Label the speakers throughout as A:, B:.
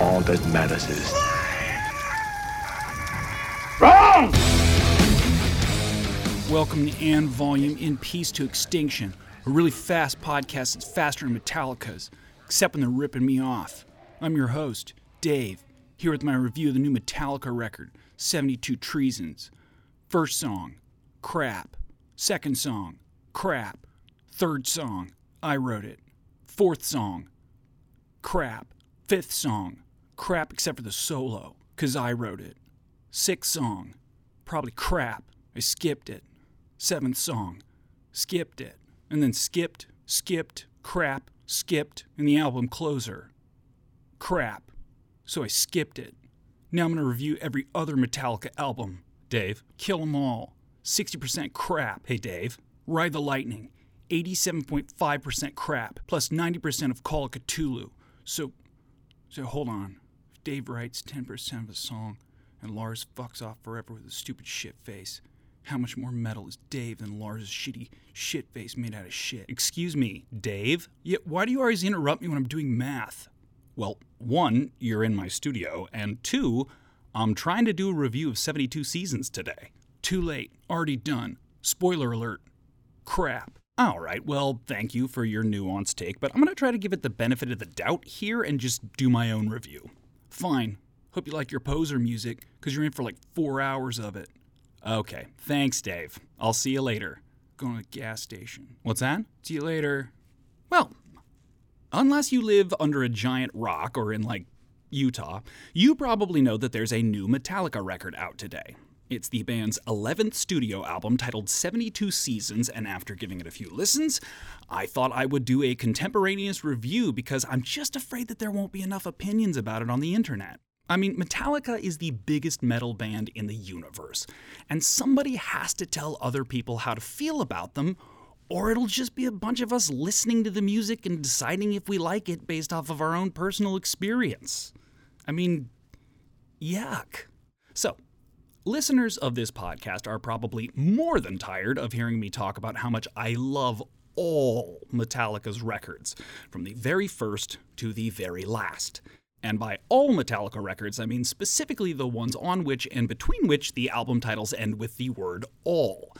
A: all that matters is.
B: Wrong!
C: Welcome to And Volume in Peace to Extinction, a really fast podcast that's faster than Metallica's, except when they're ripping me off. I'm your host, Dave, here with my review of the new Metallica record, 72 Treasons. First song, Crap. Second song, Crap. Third song, I wrote it. Fourth song, Crap. Fifth song, Crap except for the solo, 'cause I wrote it. Sixth song, probably crap. I skipped it. Seventh song, skipped it. And then skipped, skipped, crap, skipped, and the album closer. Crap. So I skipped it. Now I'm going to review every other Metallica album. Dave, kill 'em all. 60% crap. Hey, Dave. Ride the Lightning. 87.5% crap, plus 90% of Call of Ktulu. So, so hold on. Dave writes 10% of a song and Lars fucks off forever with a stupid shit face, how much more metal is Dave than Lars' shitty shit face made out of shit? Excuse me, Dave? Yeah, why do you always interrupt me when I'm doing math? Well, one, you're in my studio, and two, I'm trying to do a review of 72 seasons today. Too late. Already done. Spoiler alert. Crap. All right, well, thank you for your nuanced take, but I'm going to try to give it the benefit of the doubt here and just do my own review. Fine. Hope you like your poser music, because you're in for like four hours of it. Okay, thanks, Dave. I'll see you later. Going to the gas station. What's that? See you later. Well, unless you live under a giant rock or in like Utah, you probably know that there's a new Metallica record out today. It's the band's 11th studio album titled 72 Seasons, and after giving it a few listens, I thought I would do a contemporaneous review because I'm just afraid that there won't be enough opinions about it on the internet. I mean, Metallica is the biggest metal band in the universe, and somebody has to tell other people how to feel about them, or it'll just be a bunch of us listening to the music and deciding if we like it based off of our own personal experience. I mean, yuck. So, listeners of this podcast are probably more than tired of hearing me talk about how much I love all Metallica's records, from the very first to the very last. And by all Metallica records, I mean specifically the ones on which and between which the album titles end with the word all.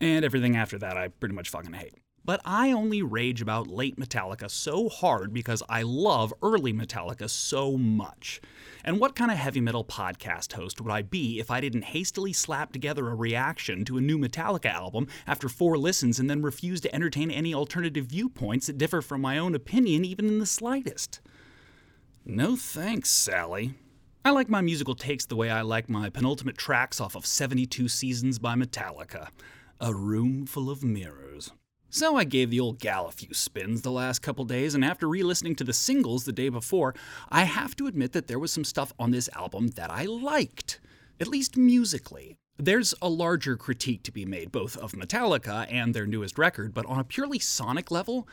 C: And everything after that I pretty much fucking hate. But I only rage about late Metallica so hard because I love early Metallica so much. And what kind of heavy metal podcast host would I be if I didn't hastily slap together a reaction to a new Metallica album after four listens and then refuse to entertain any alternative viewpoints that differ from my own opinion even in the slightest? No thanks, Sally. I like my musical takes the way I like my penultimate tracks off of 72 Seasons by Metallica A Room Full of Mirrors. So I gave the old gal a few spins the last couple days, and after re listening to the singles the day before, I have to admit that there was some stuff on this album that I liked, at least musically. There's a larger critique to be made both of Metallica and their newest record, but on a purely sonic level,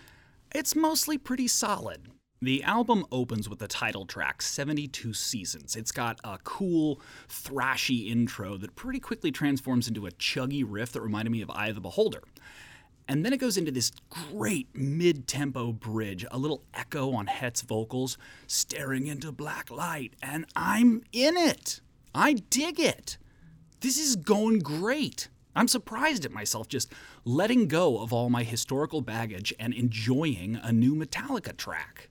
C: it's mostly pretty solid. The album opens with the title track, 72 Seasons. It's got a cool, thrashy intro that pretty quickly transforms into a chuggy riff that reminded me of Eye of the Beholder. And then it goes into this great mid tempo bridge, a little echo on Het's vocals, staring into black light, and I'm in it. I dig it. This is going great. I'm surprised at myself just letting go of all my historical baggage and enjoying a new Metallica track.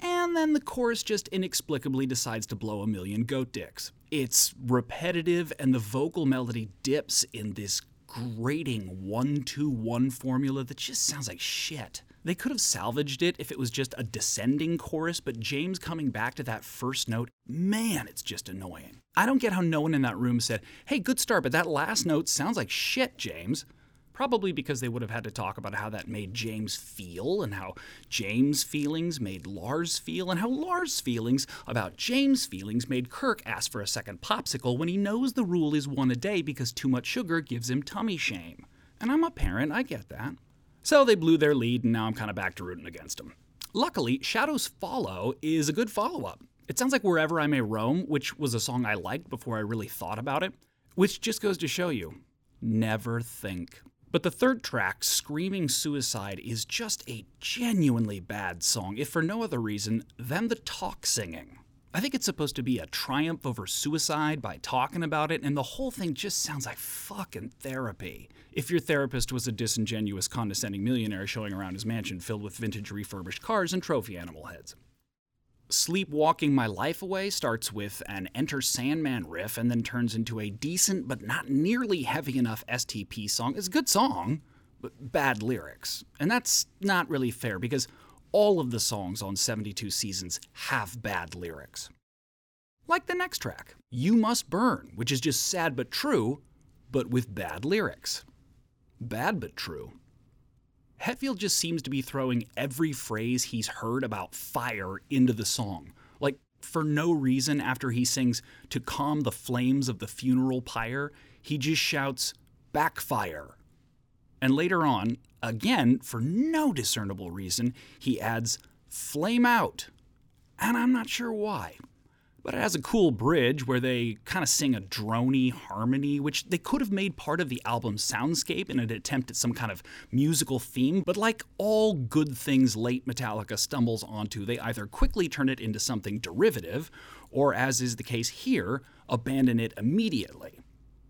C: And then the chorus just inexplicably decides to blow a million goat dicks. It's repetitive, and the vocal melody dips in this grating 1 2 1 formula that just sounds like shit. They could have salvaged it if it was just a descending chorus, but James coming back to that first note, man, it's just annoying. I don't get how no one in that room said, hey, good start, but that last note sounds like shit, James. Probably because they would have had to talk about how that made James feel, and how James' feelings made Lars feel, and how Lars' feelings about James' feelings made Kirk ask for a second popsicle when he knows the rule is one a day because too much sugar gives him tummy shame. And I'm a parent, I get that. So they blew their lead, and now I'm kind of back to rooting against them. Luckily, Shadows Follow is a good follow up. It sounds like Wherever I May Roam, which was a song I liked before I really thought about it, which just goes to show you never think. But the third track, Screaming Suicide, is just a genuinely bad song, if for no other reason than the talk singing. I think it's supposed to be a triumph over suicide by talking about it, and the whole thing just sounds like fucking therapy. If your therapist was a disingenuous, condescending millionaire showing around his mansion filled with vintage refurbished cars and trophy animal heads. Sleepwalking My Life Away starts with an Enter Sandman riff and then turns into a decent but not nearly heavy enough STP song. It's a good song, but bad lyrics. And that's not really fair because all of the songs on 72 Seasons have bad lyrics. Like the next track, You Must Burn, which is just sad but true, but with bad lyrics. Bad but true. Hetfield just seems to be throwing every phrase he's heard about fire into the song. Like, for no reason, after he sings To Calm the Flames of the Funeral Pyre, he just shouts, Backfire. And later on, again, for no discernible reason, he adds, Flame Out. And I'm not sure why but it has a cool bridge where they kind of sing a drony harmony, which they could have made part of the album's soundscape in an attempt at some kind of musical theme. But like all good things late Metallica stumbles onto, they either quickly turn it into something derivative, or as is the case here, abandon it immediately.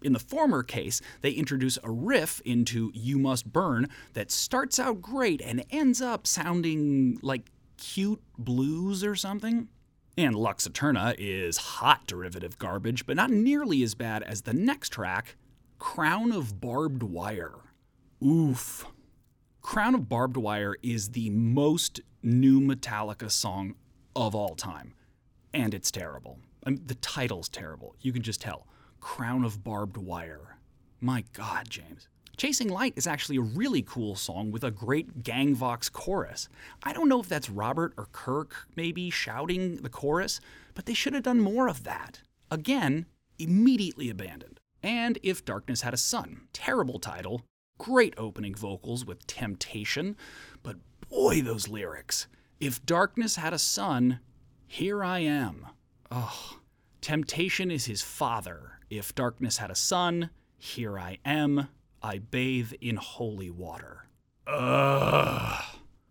C: In the former case, they introduce a riff into You Must Burn that starts out great and ends up sounding like cute blues or something. And Lux Eterna is hot derivative garbage, but not nearly as bad as the next track, Crown of Barbed Wire. Oof. Crown of Barbed Wire is the most new Metallica song of all time. And it's terrible. I mean, the title's terrible. You can just tell. Crown of Barbed Wire. My God, James. Chasing Light is actually a really cool song with a great Gang Vox chorus. I don't know if that's Robert or Kirk maybe shouting the chorus, but they should have done more of that. Again, immediately abandoned. And If Darkness Had a Son, terrible title, great opening vocals with Temptation, but boy, those lyrics. If darkness had a son, here I am. Oh, temptation is his father. If darkness had a son, here I am. I bathe in holy water. Ugh.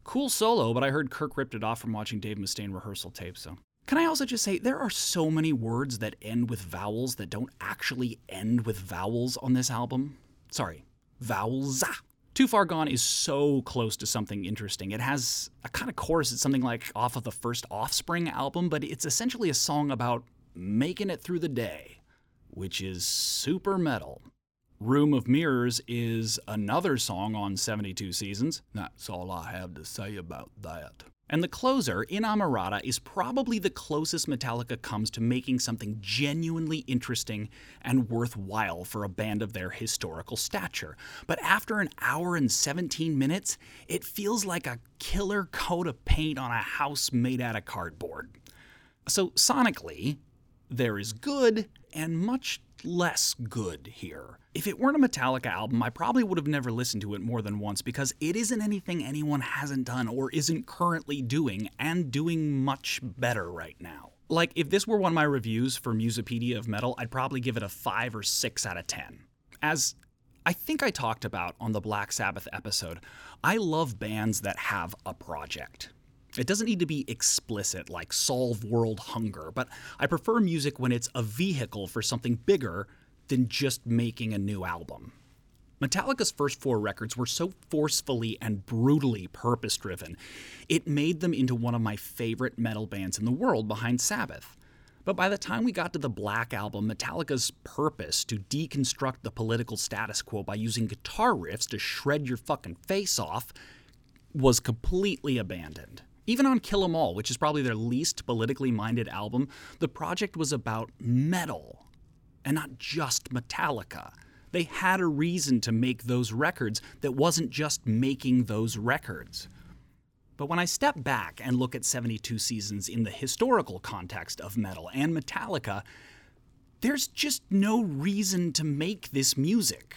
C: Cool solo, but I heard Kirk ripped it off from watching Dave Mustaine rehearsal tape, so. Can I also just say, there are so many words that end with vowels that don't actually end with vowels on this album? Sorry, vowels. Ah! Too Far Gone is so close to something interesting. It has a kind of chorus It's something like off of the first Offspring album, but it's essentially a song about making it through the day, which is super metal. Room of Mirrors is another song on 72 Seasons. That's all I have to say about that. And the closer, Inamorata, is probably the closest Metallica comes to making something genuinely interesting and worthwhile for a band of their historical stature. But after an hour and 17 minutes, it feels like a killer coat of paint on a house made out of cardboard. So, sonically, there is good and much less good here. If it weren't a Metallica album, I probably would have never listened to it more than once because it isn't anything anyone hasn't done or isn't currently doing and doing much better right now. Like, if this were one of my reviews for Musopedia of Metal, I'd probably give it a 5 or 6 out of 10. As I think I talked about on the Black Sabbath episode, I love bands that have a project. It doesn't need to be explicit like solve world hunger, but I prefer music when it's a vehicle for something bigger than just making a new album. Metallica's first four records were so forcefully and brutally purpose driven, it made them into one of my favorite metal bands in the world behind Sabbath. But by the time we got to the Black Album, Metallica's purpose to deconstruct the political status quo by using guitar riffs to shred your fucking face off was completely abandoned. Even on Kill 'Em All, which is probably their least politically minded album, the project was about metal and not just Metallica. They had a reason to make those records that wasn't just making those records. But when I step back and look at 72 Seasons in the historical context of metal and Metallica, there's just no reason to make this music.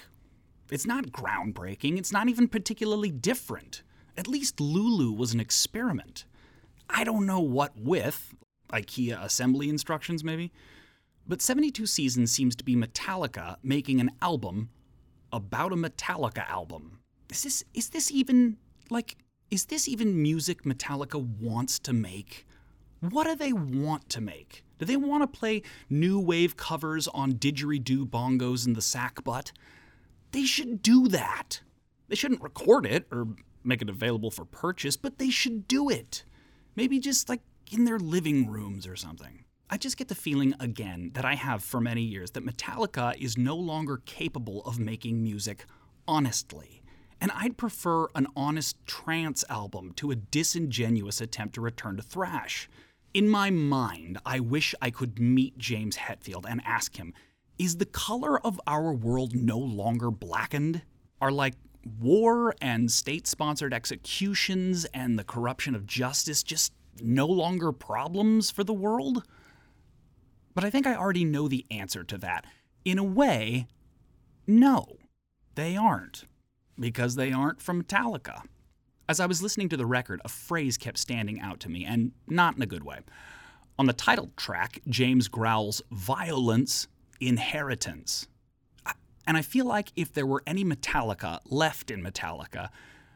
C: It's not groundbreaking, it's not even particularly different. At least Lulu was an experiment. I don't know what with, IKEA assembly instructions maybe, but 72 Seasons seems to be Metallica making an album about a Metallica album. Is this is this even like is this even music Metallica wants to make? What do they want to make? Do they want to play new wave covers on didgeridoo bongos in the sackbut? They should do that. They shouldn't record it or make it available for purchase, but they should do it. Maybe just like in their living rooms or something. I just get the feeling again that I have for many years that Metallica is no longer capable of making music honestly. And I'd prefer an honest trance album to a disingenuous attempt to return to thrash. In my mind, I wish I could meet James Hetfield and ask him Is the color of our world no longer blackened? Are like war and state sponsored executions and the corruption of justice just no longer problems for the world? But I think I already know the answer to that. In a way, no, they aren't, because they aren't from Metallica. As I was listening to the record, a phrase kept standing out to me, and not in a good way. On the title track, James growls, Violence, Inheritance. And I feel like if there were any Metallica left in Metallica,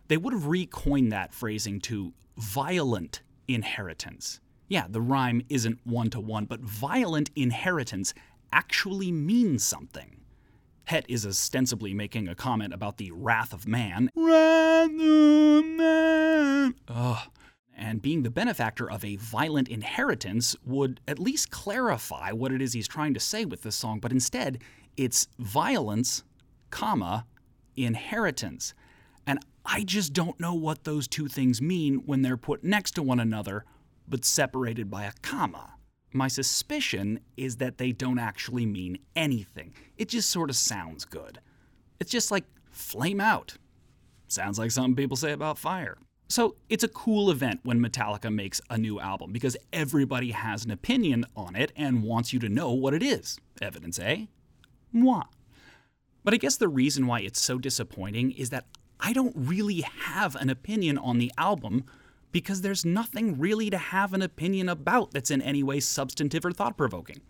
C: they would have recoined that phrasing to violent inheritance. Yeah, the rhyme isn't one to one, but violent inheritance actually means something. Het is ostensibly making a comment about the wrath of man. Wrath of man. Ugh. And being the benefactor of a violent inheritance would at least clarify what it is he's trying to say with this song, but instead, it's violence, comma, inheritance. And I just don't know what those two things mean when they're put next to one another, but separated by a comma. My suspicion is that they don't actually mean anything. It just sort of sounds good. It's just like flame out. Sounds like something people say about fire. So it's a cool event when Metallica makes a new album because everybody has an opinion on it and wants you to know what it is. Evidence A? Moi. But I guess the reason why it's so disappointing is that I don't really have an opinion on the album because there's nothing really to have an opinion about that's in any way substantive or thought provoking.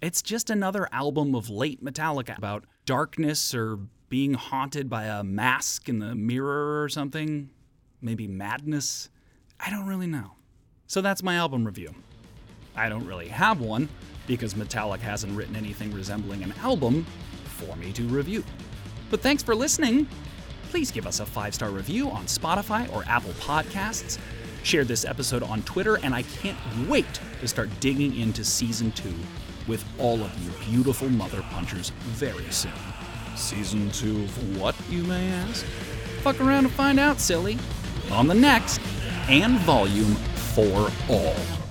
C: It's just another album of late Metallica about darkness or being haunted by a mask in the mirror or something. Maybe madness. I don't really know. So that's my album review. I don't really have one because Metallica hasn't written anything resembling an album for me to review. But thanks for listening. Please give us a five star review on Spotify or Apple Podcasts. Share this episode on Twitter, and I can't wait to start digging into season two with all of you beautiful mother punchers very soon. Season two of what, you may ask? Fuck around and find out, silly. On the next, and volume for all.